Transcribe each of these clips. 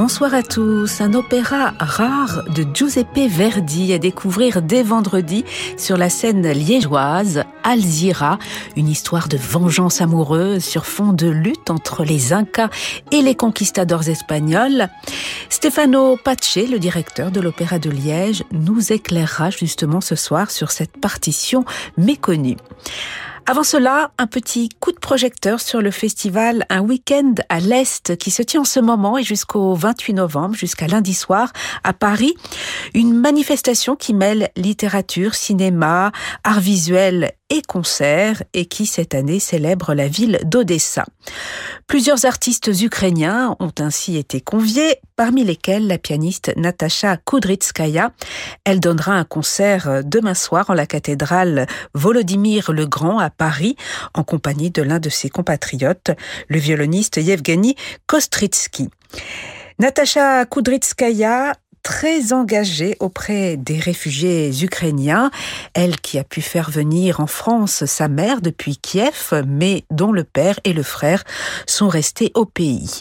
Bonsoir à tous. Un opéra rare de Giuseppe Verdi à découvrir dès vendredi sur la scène liégeoise Alzira, une histoire de vengeance amoureuse sur fond de lutte entre les Incas et les conquistadors espagnols. Stefano Pace, le directeur de l'opéra de Liège, nous éclairera justement ce soir sur cette partition méconnue. Avant cela, un petit coup de projecteur sur le festival Un week-end à l'Est qui se tient en ce moment et jusqu'au 28 novembre, jusqu'à lundi soir à Paris. Une manifestation qui mêle littérature, cinéma, art visuel et concerts et qui cette année célèbre la ville d'Odessa. Plusieurs artistes ukrainiens ont ainsi été conviés, parmi lesquels la pianiste Natasha Kudrytskaya. Elle donnera un concert demain soir en la cathédrale Volodymyr le Grand à Paris en compagnie de l'un de ses compatriotes, le violoniste Yevgeny Kostritsky. Natasha Kudrytskaya très engagée auprès des réfugiés ukrainiens, elle qui a pu faire venir en France sa mère depuis Kiev, mais dont le père et le frère sont restés au pays.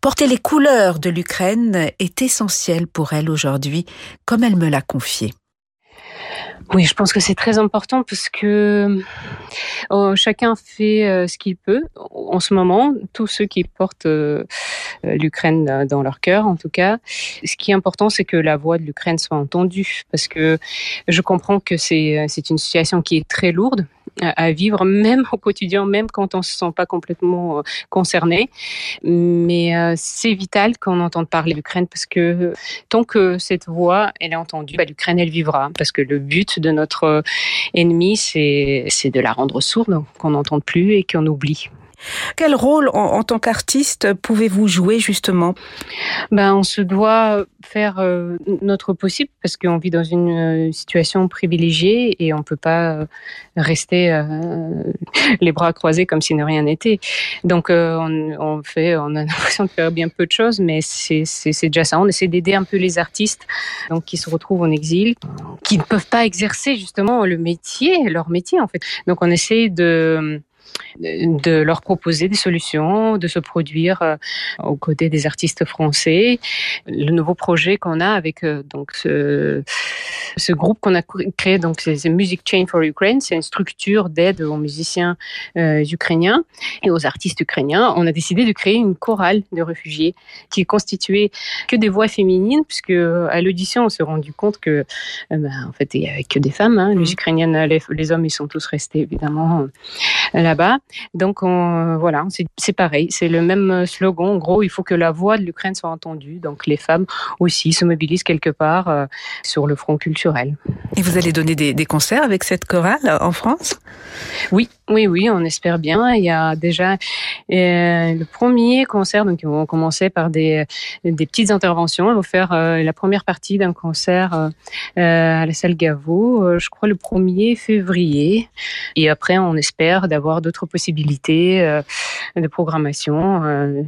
Porter les couleurs de l'Ukraine est essentiel pour elle aujourd'hui, comme elle me l'a confié. Oui, je pense que c'est très important parce que euh, chacun fait euh, ce qu'il peut. En ce moment, tous ceux qui portent euh, l'Ukraine dans leur cœur, en tout cas, ce qui est important, c'est que la voix de l'Ukraine soit entendue parce que je comprends que c'est c'est une situation qui est très lourde à vivre, même au quotidien, même quand on se sent pas complètement concerné. Mais c'est vital qu'on entende parler l'Ukraine parce que tant que cette voix elle est entendue, bah, l'Ukraine elle vivra parce que le but de notre ennemi, c'est de la rendre sourde, qu'on n'entende plus et qu'on oublie. Quel rôle en, tant qu'artiste pouvez-vous jouer justement? Ben, On se doit faire euh, notre possible parce qu'on vit dans une euh, situation privilégiée et on ne peut pas euh, rester les bras croisés comme si ne rien n'était. Donc on, fait, on a l'impression de faire bien peu de choses, mais c'est déjà ça. On essaie d'aider un peu les artistes donc, qui se retrouvent en exil, qui ne peuvent pas exercer justement le métier, leur métier en fait. Donc on essaie de de leur proposer des solutions, de se produire euh, aux côtés des artistes français. Le nouveau projet qu'on a avec euh, donc ce, ce groupe qu'on a créé, donc c'est Music Chain for Ukraine, c'est une structure d'aide aux musiciens euh, ukrainiens et aux artistes ukrainiens. On a décidé de créer une chorale de réfugiés qui est constituée que des voix féminines, puisque à l'audition on s'est rendu compte que ben, en fait il n'y avait que des femmes. Hein. Les mmh. Ukrainiennes, les, les, hommes ils sont tous restés évidemment là-bas. Donc voilà, c'est pareil, c'est le même slogan. En gros, il faut que la voix de l'Ukraine soit entendue. Donc les femmes aussi se mobilisent quelque part euh, sur le front culturel. Et vous allez donner des, des concerts avec cette chorale en France? Oui, oui, oui, on espère bien. Il y a déjà euh, le premier concert, donc ils vont commencer par des, petites interventions. Ils vont faire euh, la première partie d'un concert euh, à la salle Gaveau, je crois le 1er février. Et après, on espère d'avoir d'autres possibilités de programmation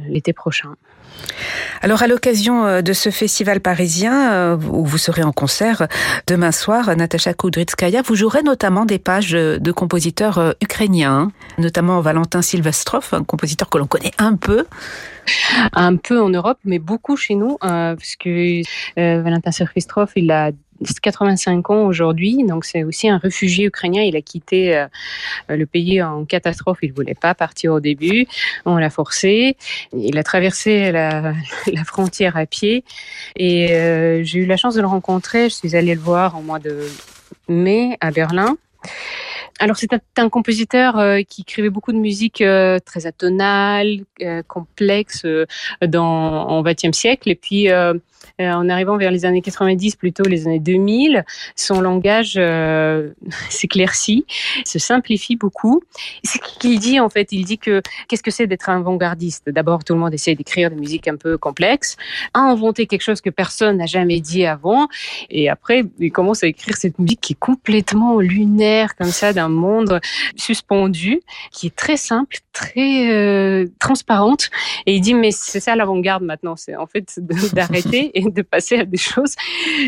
l'été prochain. Alors à l'occasion de ce festival parisien où vous serez en concert demain soir, Natacha Kudrytskaya, vous jouerez notamment des pages de compositeurs euh, notamment Valentin Silvestrov, un compositeur que l'on connaît un peu. Un peu en Europe, mais beaucoup chez nous, parce que Valentin Silvestrov, il a 85 ans aujourd'hui, donc c'est aussi un réfugié ukrainien. Il a quitté euh, le pays en catastrophe. Il voulait pas partir au début. On l'a forcé. Il a traversé la, frontière à pied et euh, j'ai eu la chance de le rencontrer. Je suis allée le voir en mois de mai à Berlin. Alors c'est un, compositeur euh, qui écrivait beaucoup de musique euh, très atonale, euh, complexe dans en XXe siècle. Et puis en arrivant vers les années 90, plutôt les années 2000, son langage s'éclaircit, se simplifie beaucoup. Ce qu'il dit en fait, il dit que qu'est-ce que c'est d'être un avant-gardiste? D'abord, tout le monde essaie d'écrire des musiques un peu complexes, à inventer quelque chose que personne n'a jamais dit avant, et après il commence à écrire cette musique qui est complètement lunaire comme ça d'un un monde suspendu qui est très simple, très euh, transparente. Et il dit mais c'est ça l'avant-garde maintenant, c'est en fait d'arrêter et de passer à des choses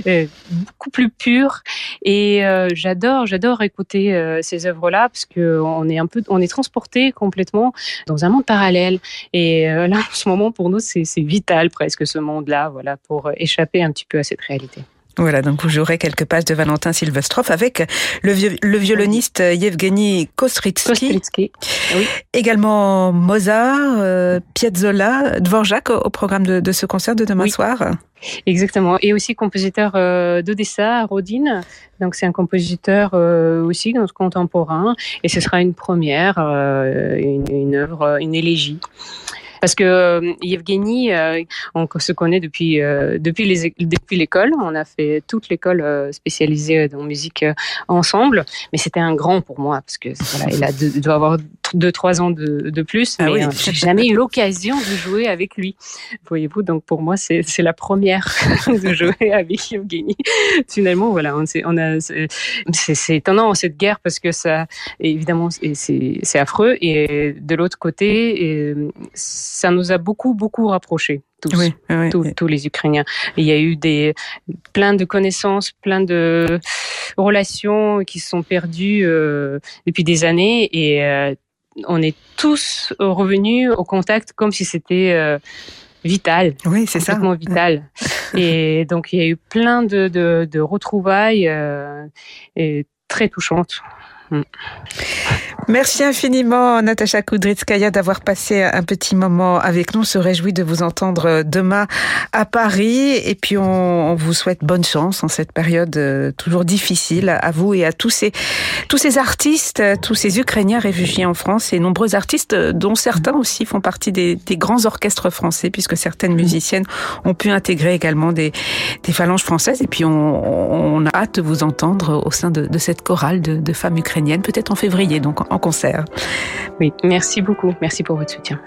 euh, beaucoup plus pures. Et euh, j'adore, j'adore écouter ces œuvres-là parce que on est un peu, on est transporté complètement dans un monde parallèle. Et là, en ce moment, pour nous, c'est vital presque ce monde-là, voilà, pour échapper un petit peu à cette réalité. Voilà, donc vous jouerez quelques pages de Valentin Silvestrov avec le, le violoniste Yevgeny Kostritsky. Oui. Également Mozart, euh, Piazzolla, Dvorak au, au programme de, de, ce concert de demain oui. soir. Exactement. Et aussi compositeur euh, d'Odessa, Rodin. Donc c'est un compositeur euh, aussi contemporain. Et ce sera une première, une, une œuvre, une élégie. Parce que euh, Yevgeny, euh, on se connaît depuis euh, depuis les depuis l'école. On a fait toute l'école spécialisée dans musique ensemble. Mais c'était un grand pour moi parce que voilà, il a doit avoir deux trois ans de, de plus. Ah mais oui. euh, j'ai jamais eu l'occasion de jouer avec lui. Voyez-vous, donc pour moi c'est la première de jouer avec Yevgeny. Finalement, voilà, on, on a c'est étonnant cette guerre parce que ça évidemment c'est affreux et de l'autre côté et, ça nous a beaucoup, beaucoup rapprochés, tous, oui, oui, tous, les Ukrainiens. Il y a eu des, plein de connaissances, plein de relations qui se sont perdues euh, depuis des années et euh, on est tous revenus au contact comme si c'était euh, vital. Oui, c'est ça. Complètement vital. et donc, il y a eu plein de, de, de retrouvailles euh, et très touchantes. Mm. Merci infiniment, Natacha Kudrytskaya, d'avoir passé un petit moment avec nous. On se réjouit de vous entendre demain à Paris. Et puis, on, vous souhaite bonne chance en cette période euh, toujours difficile à vous et à tous ces, tous ces artistes, tous ces Ukrainiens réfugiés en France et nombreux artistes, dont certains aussi font partie des, grands orchestres français, puisque certaines musiciennes ont pu intégrer également des, des phalanges françaises. Et puis, on, a hâte de vous entendre au sein de, cette chorale de femmes ukrainiennes, peut-être en février, donc en concert. Oui, merci beaucoup. Merci pour votre soutien.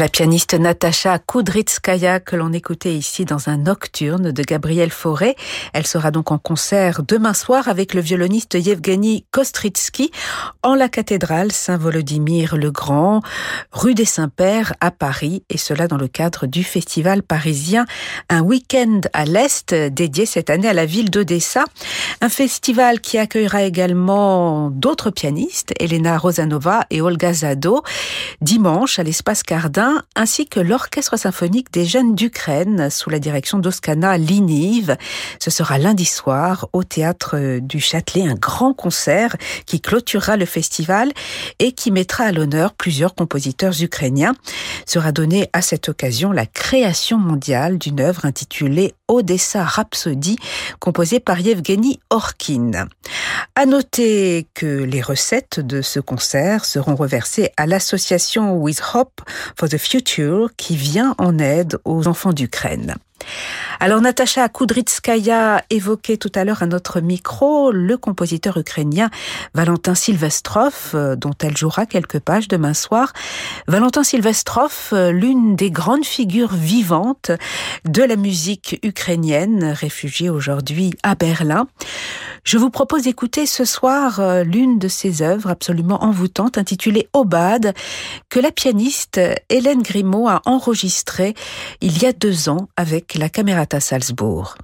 La pianiste Natacha Kudrytskaya que l'on écoutait ici dans un nocturne de Gabriel Fauré. Elle sera donc en concert demain soir avec le violoniste Yevgeny Kostritsky en la cathédrale Saint-Volodymyr le Grand, rue des Saints-Pères à Paris et cela dans le cadre du festival parisien Un week-end à l'Est dédié cette année à la ville d'Odessa. Un festival qui accueillera également d'autres pianistes, Elena Rosanova et Olga Zado, dimanche à l'espace Cardin ainsi que l'Orchestre symphonique des jeunes d'Ukraine sous la direction d'Oskana Liniv. Ce sera lundi soir au théâtre du Châtelet, un grand concert qui clôturera le festival et qui mettra à l'honneur plusieurs compositeurs ukrainiens. Sera donné à cette occasion la création mondiale d'une œuvre intitulée Odessa Rhapsody, composée par Yevgeny Orkin. À noter que les recettes de ce concert seront reversées à l'association With Hope for the Future qui vient en aide aux enfants d'Ukraine. Alors Natacha Kudrytskaya évoquait tout à l'heure à notre micro le compositeur ukrainien Valentin Silvestrov, euh, dont elle jouera quelques pages demain soir. Valentin Silvestrov, euh, l'une des grandes figures vivantes de la musique ukrainienne, réfugiée aujourd'hui à Berlin. Je vous propose d'écouter ce soir euh, l'une de ses œuvres absolument envoûtantes intitulée Obad, que la pianiste Hélène Grimaud a enregistrée il y a deux ans avec la Camerata Salzbourg.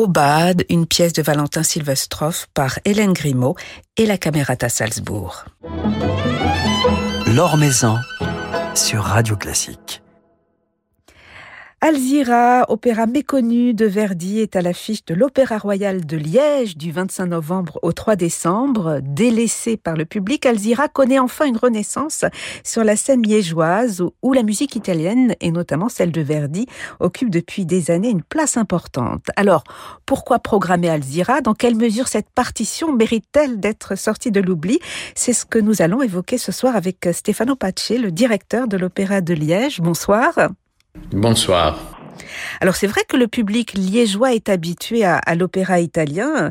Obad, une pièce de Valentin Silvestrov par Hélène Grimaud et la Camerata Salzbourg. Sur Radio Classique. Alzira, opéra méconnu de Verdi, est à l'affiche de l'Opéra Royal de Liège du 25 novembre au 3 décembre. Délaissé par le public, Alzira connaît enfin une renaissance sur la scène liégeoise où la musique italienne, et notamment celle de Verdi, occupe depuis des années une place importante. Alors, pourquoi programmer Alzira? Dans quelle mesure cette partition mérite-t-elle d'être sortie de l'oubli? C'est ce que nous allons évoquer ce soir avec Stefano Pace, le directeur de l'Opéra de Liège. Bonsoir. Bonsoir. Alors c'est vrai que le public liégeois est habitué à, l'opéra italien.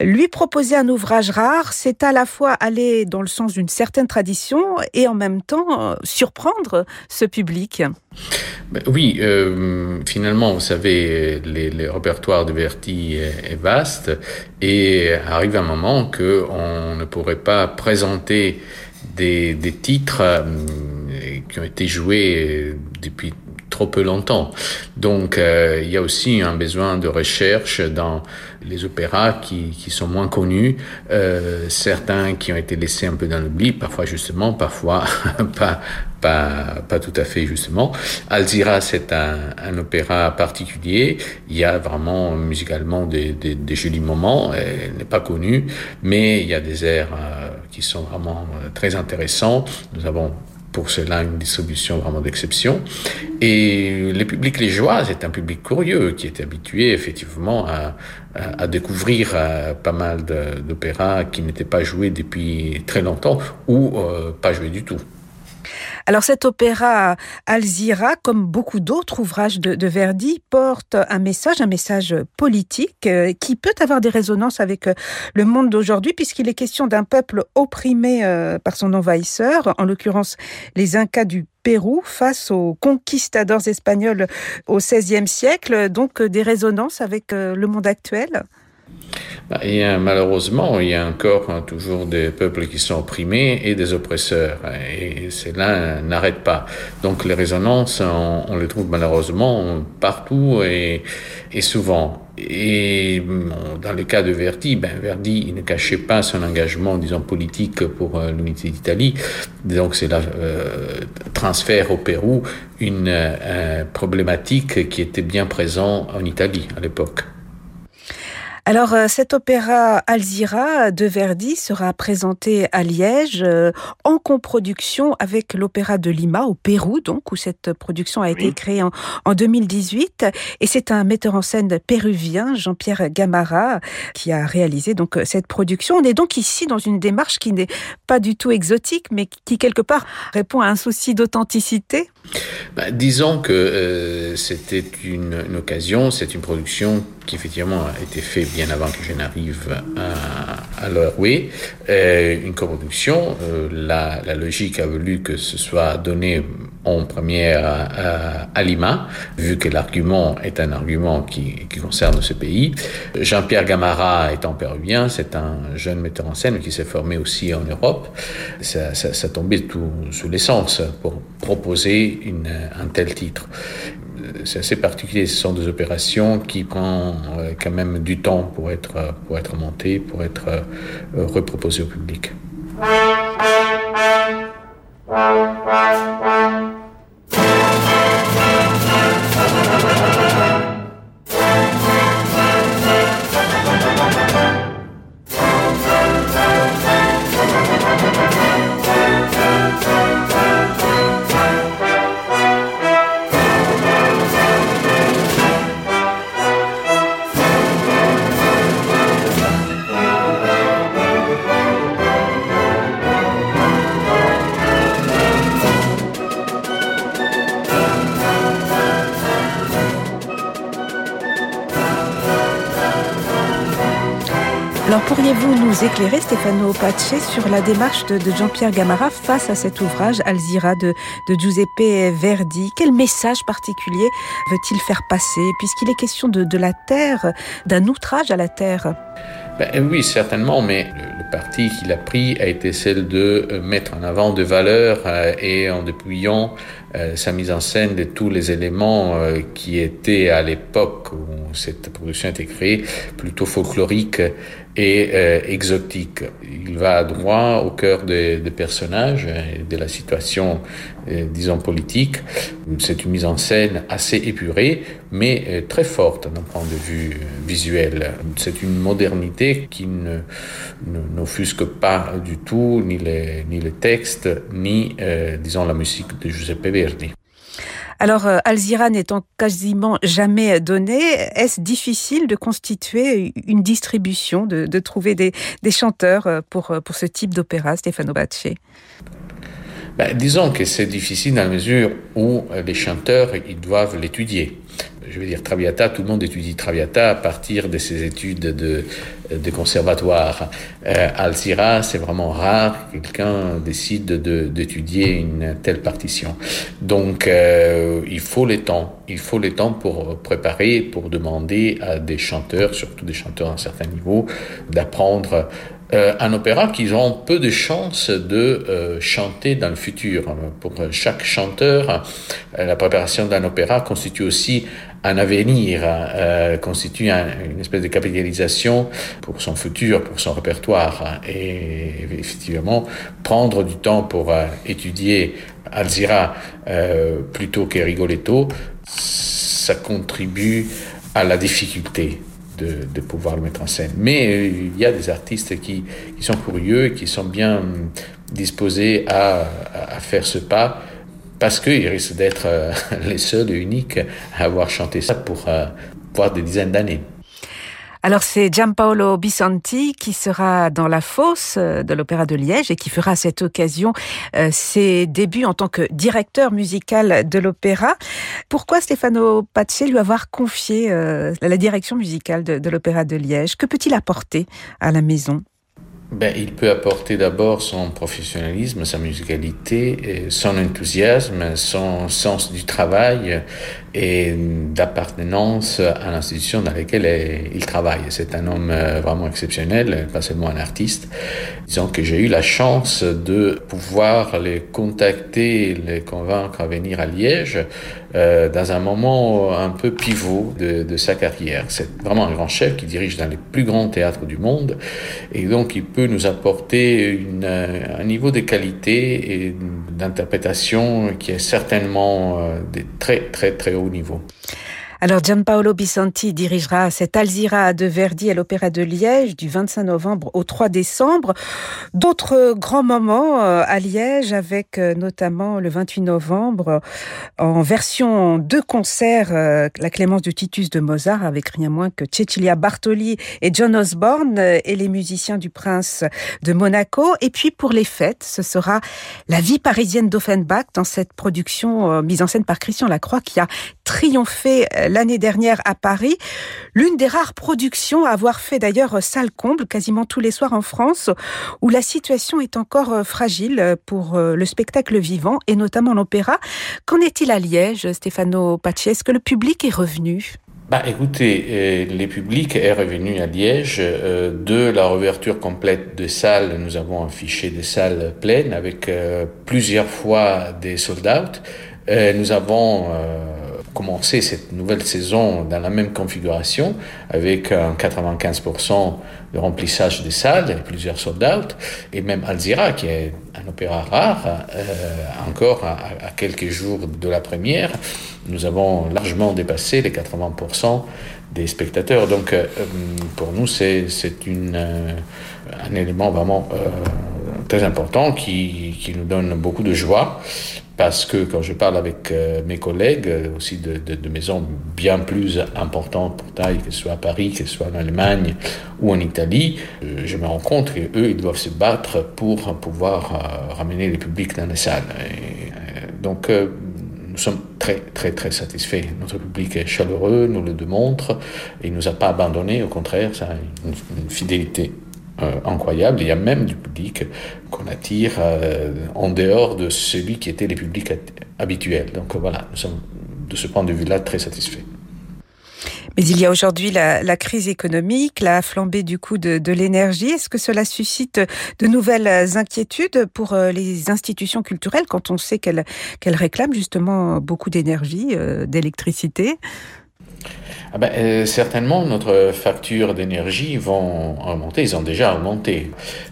Lui proposer un ouvrage rare, c'est à la fois aller dans le sens d'une certaine tradition et en même temps euh, surprendre ce public. Ben oui, euh, finalement, vous savez, le répertoire de Verdi est, vaste et arrive un moment que on ne pourrait pas présenter des, des titres euh, qui ont été joués depuis trop peu longtemps. Donc euh, il y a aussi un besoin de recherche dans les opéras qui, sont moins connus, euh, certains qui ont été laissés un peu dans l'oubli, parfois justement, parfois pas, tout à fait justement. Alzira, c'est un, opéra particulier. Il y a vraiment musicalement des, jolis moments. Elle n'est pas connue, mais il y a des airs euh, qui sont vraiment très intéressants. Nous avons pour cela une distribution vraiment d'exception. Et le public liégeois, c'est un public curieux qui est habitué effectivement à, à, découvrir euh, pas mal d'opéras qui n'étaient pas joués depuis très longtemps ou euh, pas joués du tout. Alors cet opéra Alzira, comme beaucoup d'autres ouvrages de, Verdi, porte un message, un message politique euh, qui peut avoir des résonances avec euh, le monde d'aujourd'hui puisqu'il est question d'un peuple opprimé euh, par son envahisseur, en l'occurrence les Incas du Pérou face aux conquistadors espagnols au XVIe siècle, donc des résonances avec le monde actuel? Bah, y a, malheureusement, il y a encore hein, toujours des peuples qui sont opprimés et des oppresseurs. Et cela n'arrête pas. Donc les résonances, on, les trouve malheureusement partout et, et souvent. Et dans le cas de Verdi, ben Verdi il ne cachait pas son engagement, disons, politique pour euh, l'unité d'Italie. Donc c'est le euh, transfert au Pérou, une euh, problématique qui était bien présente en Italie à l'époque. Alors euh, cet opéra Alzira de Verdi sera présenté à Liège euh, en coproduction avec l'opéra de Lima au Pérou, donc où cette production a été créée en, en 2018. Et c'est un metteur en scène péruvien, Jean-Pierre Gamara, qui a réalisé donc cette production. On est donc ici dans une démarche qui n'est pas du tout exotique, mais qui quelque part répond à un souci d'authenticité. Bah, disons que euh, c'était une, occasion, c'est une production qui effectivement a été faite bien avant que je n'arrive à, à oui. Euh, une coproduction, euh, la, logique a voulu que ce soit donné en première à, à Lima, vu que l'argument est un argument qui, concerne ce pays. Jean-Pierre Gamara étant péruvien, c'est un jeune metteur en scène qui s'est formé aussi en Europe. Ça, tombait tout sous l'essence pour proposer un tel titre c'est assez particulier. Ce sont des opérations qui prennent euh, quand même du temps pour être, pour être montées, pour être euh, reproposées au public. Pourriez-vous nous éclairer, Stefano Pace, sur la démarche de, Jean-Pierre Gamara face à cet ouvrage, Alzira de, Giuseppe Verdi? Quel message particulier veut-il faire passer, puisqu'il est question de, la terre, d'un outrage à la terre? Ben, oui, certainement, mais le, parti qu'il a pris a été celle de euh, mettre en avant de valeurs euh, et en dépouillant euh, sa mise en scène de tous les éléments qui étaient à l'époque où cette production a été créée plutôt folklorique et euh, exotique. Il va droit au cœur des, des personnages et de la situation, euh, disons, politique. C'est une mise en scène assez épurée, mais euh, très forte d'un point de vue visuel. C'est une modernité qui ne n'offusque pas du tout ni les, ni textes, ni, disons, la musique de Giuseppe Verdi. Alors, euh, Alzira n'étant quasiment jamais donné, est-ce difficile de constituer une distribution, de, de trouver des, des, chanteurs euh, pour, euh, pour ce type d'opéra, Stefano Bacci? Ben, Disons que c'est difficile dans la mesure où les chanteurs ils doivent l'étudier je veux dire, Traviata, tout le monde étudie Traviata à partir de ses études de, conservatoire. Euh, Alzira, c'est vraiment rare que quelqu'un décide d'étudier une telle partition. Donc, euh, il faut les temps. Il faut les temps pour préparer, pour demander à des chanteurs, surtout des chanteurs d'un certain niveau, d'apprendre euh, un opéra qu'ils ont peu de chances de euh, chanter dans le futur. Pour chaque chanteur, euh, la préparation d'un opéra constitue aussi un avenir, euh, constitue un, une espèce de capitalisation pour son futur, pour son répertoire. Et effectivement, prendre du temps pour étudier Alzira plutôt que Rigoletto, ça contribue à la difficulté de, pouvoir le mettre en scène. Mais euh, il y a des artistes qui, sont curieux qui sont bien disposés à, faire ce pas parce qu'ils risquent d'être euh, les seuls et uniques à avoir chanté ça pour euh, voire des dizaines d'années. Alors c'est Giampaolo Bisanti qui sera dans la fosse euh, de l'Opéra de Liège et qui fera à cette occasion euh, ses débuts en tant que directeur musical de l'opéra. Pourquoi Stefano Pace lui avoir confié euh, la direction musicale de, de l'Opéra de Liège? Que peut-il apporter à la maison? Ben, il peut apporter d'abord son professionnalisme, sa musicalité, son enthousiasme, son sens du travail et d'appartenance à l'institution dans laquelle il travaille. C'est un homme euh, vraiment exceptionnel, pas seulement un artiste. Disons que j'ai eu la chance de pouvoir les contacter, les convaincre à venir à Liège euh, dans un moment un peu pivot de, sa carrière. C'est vraiment un grand chef qui dirige dans les plus grands théâtres du monde et donc il peut nous apporter une, un niveau de qualité et d'interprétation qui est certainement euh, de très très très niveau. Alors Gianpaolo Bisanti dirigera cette Alzira de Verdi à l'Opéra de Liège du 25 novembre au 3 décembre. D'autres grands moments euh, à Liège avec euh, notamment le 28 novembre en version de concert la Clémence de Titus de Mozart avec rien moins que Cecilia Bartoli et John Osborne et les musiciens du Prince de Monaco. Et puis pour les fêtes, ce sera la vie parisienne d'Offenbach dans cette production mise en scène par Christian Lacroix qui a triomphé l'année dernière à Paris. L'une des rares productions à avoir fait d'ailleurs salle comble quasiment tous les soirs en France, où la situation est encore euh, fragile pour euh, le spectacle vivant et notamment l'opéra. Qu'en est-il à Liège, Stefano Paci Est-ce que le public est revenu? Bah, écoutez, euh, le public est revenu à Liège. De la réouverture complète de salles, nous avons affiché des salles pleines avec plusieurs fois des sold-out. Nous avons commencer cette nouvelle saison dans la même configuration, avec un 95% de remplissage des salles et plusieurs sold et même Alzira, qui est un opéra rare, euh, encore à, quelques jours de la première, nous avons largement dépassé les 80% des spectateurs. Donc, euh, pour nous, c'est euh, un élément vraiment euh, très important qui, qui nous donne beaucoup de joie parce que quand je parle avec euh, mes collègues, euh, aussi de, maisons bien plus importantes pour taille, que ce soit à Paris, que ce soit en Allemagne ou en Italie, euh, je me rends compte qu'eux, ils doivent se battre pour pouvoir ramener les publics dans les salles. Donc, nous sommes très, très, très satisfaits. Notre public est chaleureux, nous le démontre, et il ne nous a pas abandonnés, au contraire, ça a une fidélité euh, incroyable. Il y a même du public qu'on attire euh, en dehors de celui qui était les publics habituels. Donc voilà, nous sommes de ce point de vue-là très satisfaits. Mais il y a aujourd'hui la, crise économique, la flambée du coût de, l'énergie. Est-ce que cela suscite de nouvelles inquiétudes pour euh, les institutions culturelles quand on sait qu'elles qu réclament justement beaucoup d'énergie, euh, d'électricité? Ah ben, euh, Certainement, notre facture d'énergie vont augmenter. Ils ont déjà augmenté.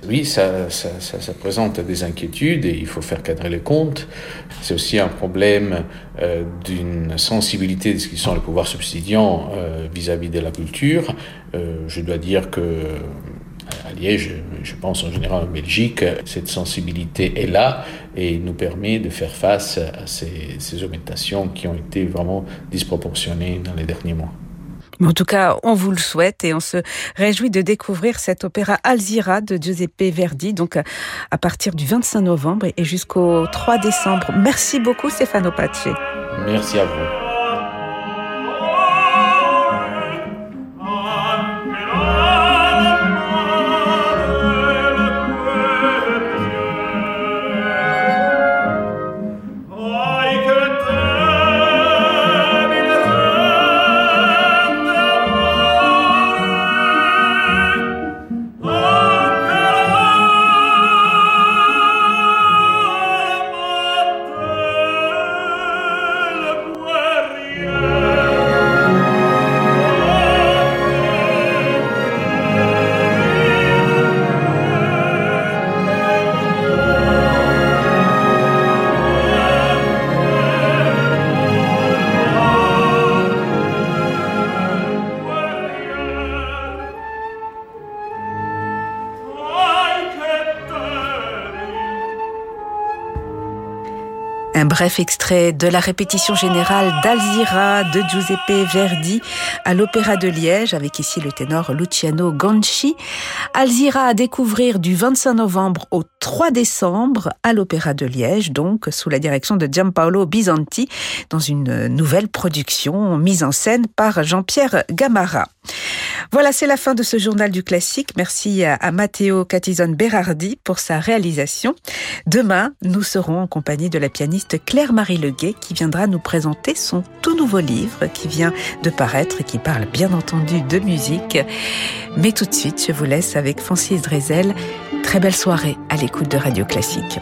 Oui, ça, ça, présente des inquiétudes et il faut faire cadrer les comptes. C'est aussi un problème euh, d'une sensibilité de ce qui sont les pouvoirs subsidiants euh, vis-à-vis -vis de la culture. Je dois dire que à Liège, je pense en général en Belgique, cette sensibilité est là et nous permet de faire face à ces, ces augmentations qui ont été vraiment disproportionnées dans les derniers mois. En tout cas, on vous le souhaite et on se réjouit de découvrir cet opéra Alzira de Giuseppe Verdi, donc à partir du 25 novembre et jusqu'au 3 décembre. Merci beaucoup Stefano Pace. Merci à vous. Un bref extrait de la répétition générale d'Alzira de Giuseppe Verdi à l'Opéra de Liège avec ici le ténor Luciano Ganci. Alzira à découvrir du 25 novembre au 3 décembre à l'Opéra de Liège, donc sous la direction de Giampaolo Bisanti dans une nouvelle production mise en scène par Jean-Pierre Gamara. Voilà, c'est la fin de ce journal du classique. Merci à, Matteo Catizon Berardi pour sa réalisation. Demain, nous serons en compagnie de la pianiste Claire-Marie Leguet qui viendra nous présenter son tout nouveau livre qui vient de paraître et qui parle bien entendu de musique. Mais tout de suite, je vous laisse avec Francis Drezel. Très belle soirée à l'écoute de Radio Classique.